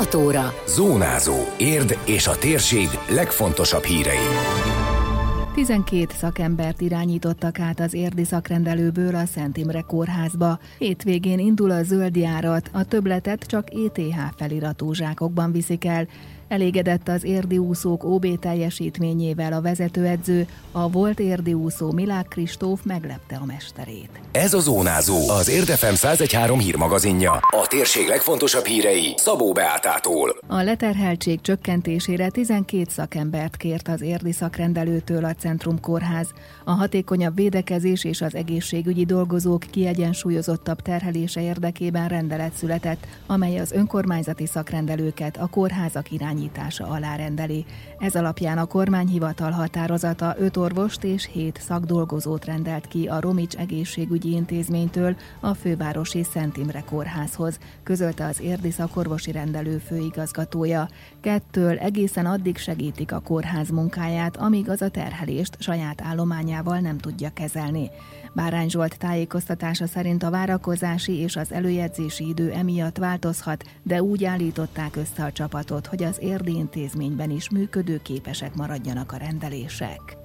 6 óra. Zónázó. Érd és a térség legfontosabb hírei. 12 szakembert irányítottak át az érdi szakrendelőből a Szent Imre kórházba. Hétvégén indul a zöld járat, a töbletet csak ETH feliratú zsákokban viszik el. Elégedett az érdi úszók OB teljesítményével a vezetőedző, a volt érdi úszó Milák Kristóf meglepte a mesterét. Ez a Zónázó, az Érdefem 113 hírmagazinja. A térség legfontosabb hírei Szabó Beátától. A leterheltség csökkentésére 12 szakembert kért az érdi szakrendelőtől a Centrum Kórház. A hatékonyabb védekezés és az egészségügyi dolgozók kiegyensúlyozottabb terhelése érdekében rendelet született, amely az önkormányzati szakrendelőket a kórházak irány irányítása alá rendeli. Ez alapján a kormányhivatal határozata öt orvost és hét szakdolgozót rendelt ki a Romics egészségügyi intézménytől a fővárosi Szent Imre kórházhoz, közölte az érdi szakorvosi rendelő főigazgatója. Kettől egészen addig segítik a kórház munkáját, amíg az a terhelést saját állományával nem tudja kezelni. Bárány Zsolt tájékoztatása szerint a várakozási és az előjegyzési idő emiatt változhat, de úgy állították össze a csapatot, hogy az érdi intézményben is működőképesek maradjanak a rendelések.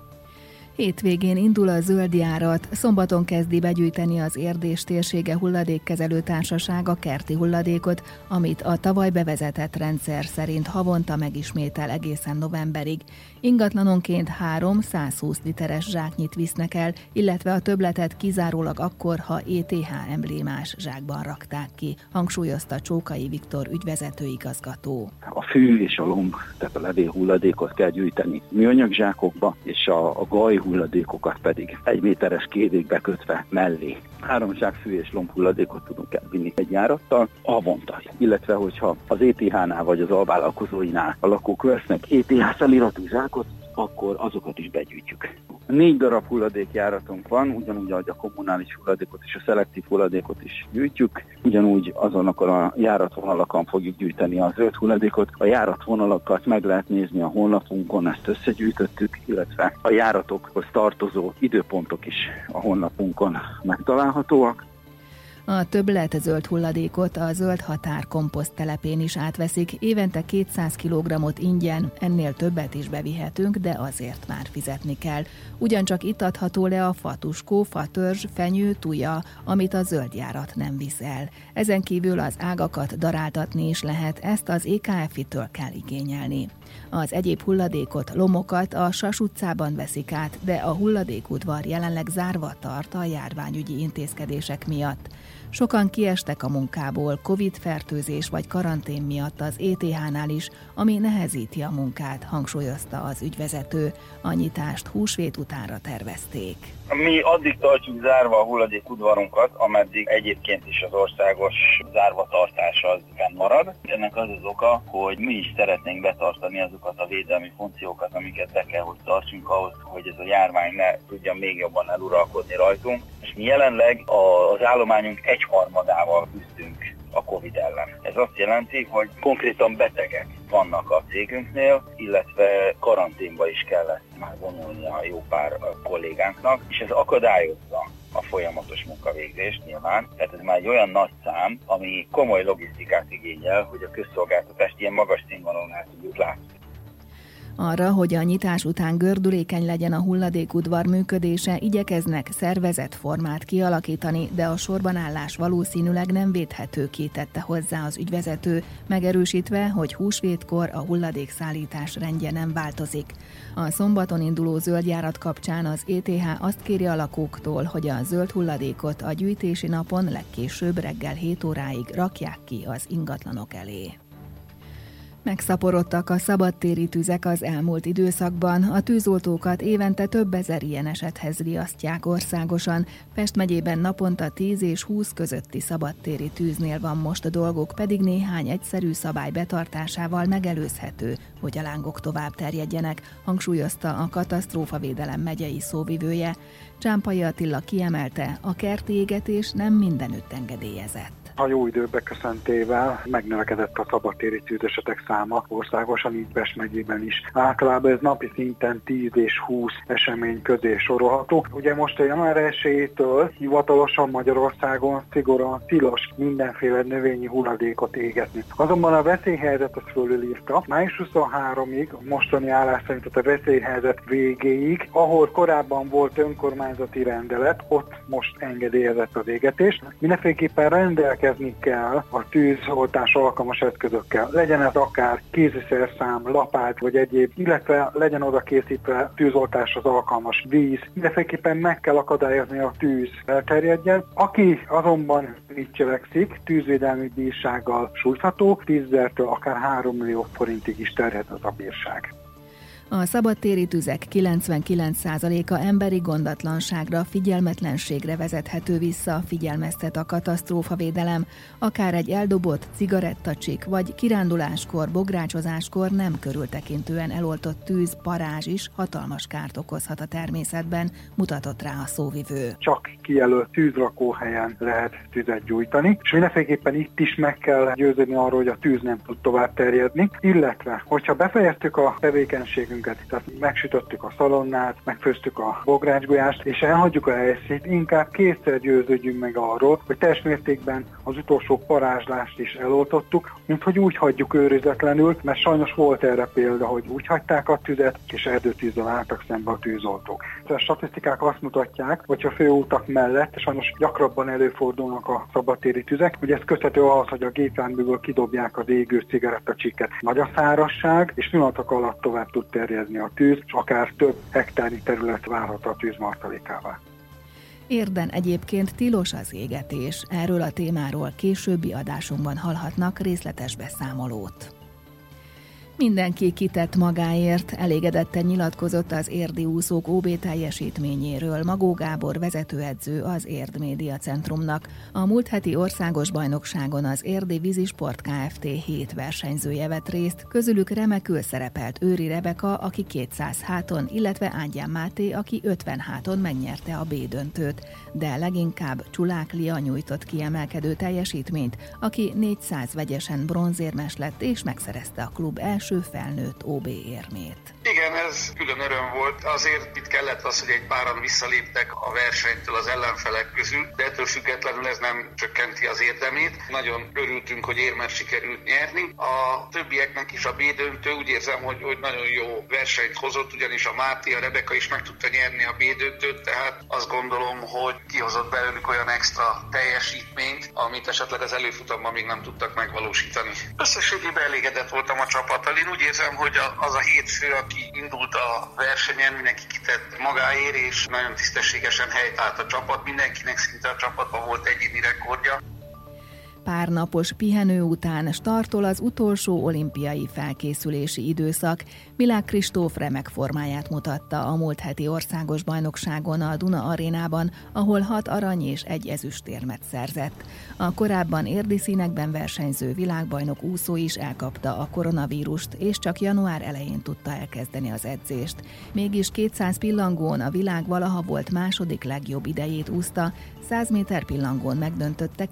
Hétvégén indul a zöld járat, szombaton kezdi begyűjteni az Érdés térsége hulladékkezelő társaság kerti hulladékot, amit a tavaly bevezetett rendszer szerint havonta megismétel egészen novemberig. Ingatlanonként 3-120 literes zsáknyit visznek el, illetve a töbletet kizárólag akkor, ha ETH emblémás zsákban rakták ki, hangsúlyozta Csókai Viktor ügyvezető igazgató. A fű és a lomb, tehát a levél hulladékot kell gyűjteni műanyag zsákokba, és a, a gaj hulladékokat pedig egy méteres kévékbe kötve mellé. Három fű és lomb hulladékot tudunk elvinni egy járattal avonta. Illetve, hogyha az ETH-nál vagy az alvállalkozóinál a lakók vesznek ETH feliratú zsákot, akkor azokat is begyűjtjük. Négy darab hulladékjáratunk van, ugyanúgy, ahogy a kommunális hulladékot és a szelektív hulladékot is gyűjtjük, ugyanúgy azonnak a járatvonalakon fogjuk gyűjteni a zöld hulladékot. A járatvonalakat meg lehet nézni a honlapunkon, ezt összegyűjtöttük, illetve a járatokhoz tartozó időpontok is a honlapunkon megtalálhatóak. A többlet zöld hulladékot a zöld határ komposzt telepén is átveszik, évente 200 kg ingyen, ennél többet is bevihetünk, de azért már fizetni kell. Ugyancsak itt adható le a fatuskó, fatörzs, fenyő, tuja, amit a zöldjárat nem visz el. Ezen kívül az ágakat daráltatni is lehet, ezt az EKF-től kell igényelni. Az egyéb hulladékot, lomokat a Sas utcában veszik át, de a hulladékudvar jelenleg zárva tart a járványügyi intézkedések miatt. Sokan kiestek a munkából Covid-fertőzés vagy karantén miatt az ETH-nál is, ami nehezíti a munkát, hangsúlyozta az ügyvezető. A nyitást húsvét utánra tervezték. Mi addig tartjuk zárva a hulladék udvarunkat, ameddig egyébként is az országos zárva tartás az marad. Ennek az az oka, hogy mi is szeretnénk betartani azokat a védelmi funkciókat, amiket be kell, hogy tartsunk ahhoz, hogy ez a járvány ne tudja még jobban eluralkodni rajtunk. És mi jelenleg az állományunk egyharmadával küzdünk a Covid ellen. Ez azt jelenti, hogy konkrétan betegek vannak a cégünknél, illetve karanténba is kellett már vonulni a jó pár kollégánknak, és ez akadályozza a folyamatos munkavégzést nyilván. Tehát ez már egy olyan nagy szám, ami komoly logisztikát igényel, hogy a közszolgáltatást ilyen magas színvonalon el tudjuk látni. Arra, hogy a nyitás után gördülékeny legyen a hulladékudvar működése, igyekeznek szervezett formát kialakítani, de a sorban állás valószínűleg nem védhető ki, tette hozzá az ügyvezető, megerősítve, hogy húsvétkor a hulladékszállítás rendje nem változik. A szombaton induló zöldjárat kapcsán az ETH azt kéri a lakóktól, hogy a zöld hulladékot a gyűjtési napon legkésőbb reggel 7 óráig rakják ki az ingatlanok elé. Megszaporodtak a szabadtéri tüzek az elmúlt időszakban. A tűzoltókat évente több ezer ilyen esethez riasztják országosan. Pest megyében naponta 10 és 20 közötti szabadtéri tűznél van most a dolgok, pedig néhány egyszerű szabály betartásával megelőzhető, hogy a lángok tovább terjedjenek, hangsúlyozta a katasztrófavédelem megyei szóvivője. Csámpai Attila kiemelte, a kerti égetés nem mindenütt engedélyezett A jó idő beköszöntével megnövekedett a szabadtéri tűzesetek száma országosan, így Bes megyében is. Általában ez napi szinten 10 és 20 esemény közé sorolható. Ugye most a január 1-től hivatalosan Magyarországon szigorúan tilos mindenféle növényi hulladékot égetni. Azonban a veszélyhelyzet ezt fölülírta. Május 23-ig, mostani állás szerint a veszélyhelyzet végéig, ahol korábban volt önkormányzati rendelet, ott most engedélyezett az égetés. Mindenféleképpen rendelkezni kell a tűzoltás alkalmas eszközökkel. Legyen ez akár kéziszerszám, lapát vagy egyéb, illetve legyen oda készítve tűzoltáshoz alkalmas víz. Mindenféleképpen meg kell akadályozni a tűz elterjedjen. Aki azonban így cselekszik, tűzvédelmi bírsággal sújtható, 10 akár 3 millió forintig is terjed az a bírság. A szabadtéri tüzek 99%-a emberi gondatlanságra, figyelmetlenségre vezethető vissza, figyelmeztet a katasztrófavédelem, akár egy eldobott cigarettacsik vagy kiránduláskor, bográcsozáskor nem körültekintően eloltott tűz, parázs is hatalmas kárt okozhat a természetben, mutatott rá a szóvivő. Csak kijelölt tűzrakóhelyen lehet tüzet gyújtani, és mindenféleképpen itt is meg kell győződni arról, hogy a tűz nem tud tovább terjedni, illetve, hogyha befejeztük a tevékenységünket, életünket. Tehát megsütöttük a szalonnát, megfőztük a bográcsgolyást, és elhagyjuk a helyszínt, inkább kétszer győződjünk meg arról, hogy teljes mértékben az utolsó parázslást is eloltottuk, mint hogy úgy hagyjuk őrizetlenül, mert sajnos volt erre példa, hogy úgy hagyták a tüzet, és erdőtűzzel álltak szembe a tűzoltók. A statisztikák azt mutatják, hogy a főútak mellett sajnos gyakrabban előfordulnak a szabadtéri tüzek, hogy ez köthető ahhoz, hogy a gépjárműből kidobják az égő cigarettacsikket. Nagy a szárasság, és pillanatok alatt tovább tud terjedni terjedni a tűz, és akár több hektári terület várhat a tűz martalékává. Érden egyébként tilos az égetés. Erről a témáról későbbi adásunkban hallhatnak részletes beszámolót. Mindenki kitett magáért, elégedetten nyilatkozott az érdi úszók OB teljesítményéről Magó Gábor vezetőedző az Érd Média Centrumnak. A múlt heti országos bajnokságon az Érdi Vízisport Kft. 7 versenyzője vett részt, közülük remekül szerepelt Őri Rebeka, aki 200 háton, illetve Ágyán Máté, aki 50 háton megnyerte a B döntőt, de leginkább Csulák Lia nyújtott kiemelkedő teljesítményt, aki 400 vegyesen bronzérmes lett és megszerezte a klub első első felnőtt OB érmét. Igen, ez külön öröm volt. Azért itt kellett az, hogy egy páran visszaléptek a versenytől az ellenfelek közül, de ettől függetlenül ez nem csökkenti az érdemét. Nagyon örültünk, hogy érmet sikerült nyerni. A többieknek is a B döntő úgy érzem, hogy, hogy nagyon jó versenyt hozott, ugyanis a Máté, a Rebeka is meg tudta nyerni a B döntőt, tehát azt gondolom, hogy kihozott belőlük olyan extra teljesítményt, amit esetleg az előfutamban még nem tudtak megvalósítani. Összességében elégedett voltam a csapattal. Én úgy érzem, hogy az a hétfő, aki indult a versenyen, mindenki kitett magáért, és nagyon tisztességesen helytált a csapat. Mindenkinek szinte a csapatban volt egyéni rekordja. Pár napos pihenő után startol az utolsó olimpiai felkészülési időszak. Milák Kristóf remek formáját mutatta a múlt heti országos bajnokságon a Duna arénában, ahol hat arany és egy ezüstérmet szerzett. A korábban érdi színekben versenyző világbajnok úszó is elkapta a koronavírust, és csak január elején tudta elkezdeni az edzést. Mégis 200 pillangón a világ valaha volt második legjobb idejét úszta, 100 méter pillangón megdöntötte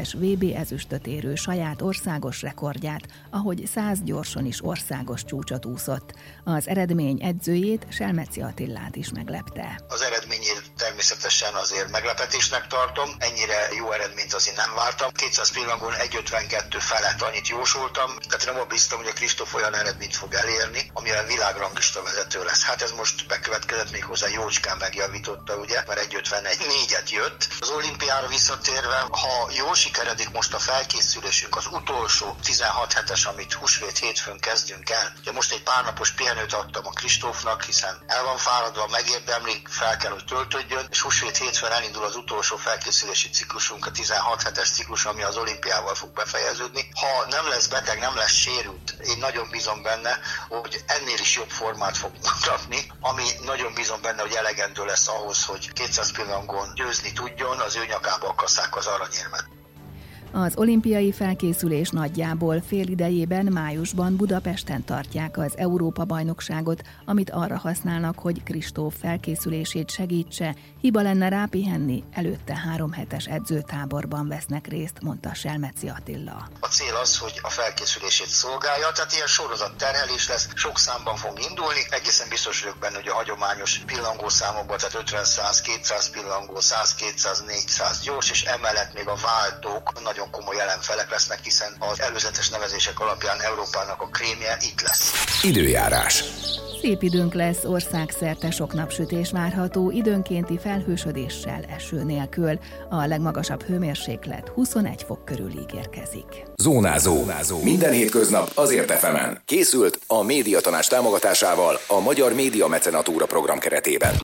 2017-es VB ezüstöt érő saját országos rekordját, ahogy 100 gyorson is országos csúcsot úszott. Az eredmény edzőjét Selmeci Attillát is meglepte. Az eredményét természetesen azért meglepetésnek tartom, ennyire jó eredményt azért nem vártam. 200 pillangon 1.52 felett annyit jósoltam, tehát nem bíztam, hogy a Kristóf olyan eredményt fog elérni, amilyen világranglista vezető lesz. Hát ez most bekövetkezett még hozzá, jócskán megjavította, ugye, mert 1.51 4 jött. Az olimpiára visszatérve, ha jól sikeredik most a felkészülésünk, az utolsó 16 hetes, amit húsvét hétfőn kezdünk el. Ugye most egy pár napos pihenőt adtam a Kristófnak, hiszen el van fáradva, megérdemli, fel kell, hogy töltődjön, és húsvét hétfőn elindul az utolsó felkészülési ciklusunk, a 16 hetes ciklus, ami az olimpiával fog befejeződni. Ha nem lesz beteg, nem lesz sérült, én nagyon bízom benne, hogy ennél is jobb formát fog mutatni, ami nagyon bízom benne, hogy elegendő lesz ahhoz, hogy 200 pillangon győzni tudjon, az ő nyakába akasszák az aranyérmet. Az olimpiai felkészülés nagyjából fél idejében májusban Budapesten tartják az Európa-bajnokságot, amit arra használnak, hogy Kristóf felkészülését segítse. Hiba lenne rápihenni, előtte három hetes edzőtáborban vesznek részt, mondta Selmeci Attila. A cél az, hogy a felkészülését szolgálja, tehát ilyen sorozat terhelés lesz, sok számban fog indulni, egészen biztos vagyok benne, hogy a hagyományos pillangószámokban, tehát 50, 100, 200 pillangó, 100, 200, 400 gyors, és emellett még a váltók nagyon nagyon komoly ellenfelek lesznek, hiszen az előzetes nevezések alapján Európának a krémje itt lesz. Időjárás. Szép időnk lesz, országszerte sok napsütés várható, időnkénti felhősödéssel, eső nélkül. A legmagasabb hőmérséklet 21 fok körül ígérkezik. Zónázó. Zónázó. Minden hétköznap azért efemen. Készült a médiatanás támogatásával a Magyar Média Mecenatúra program keretében.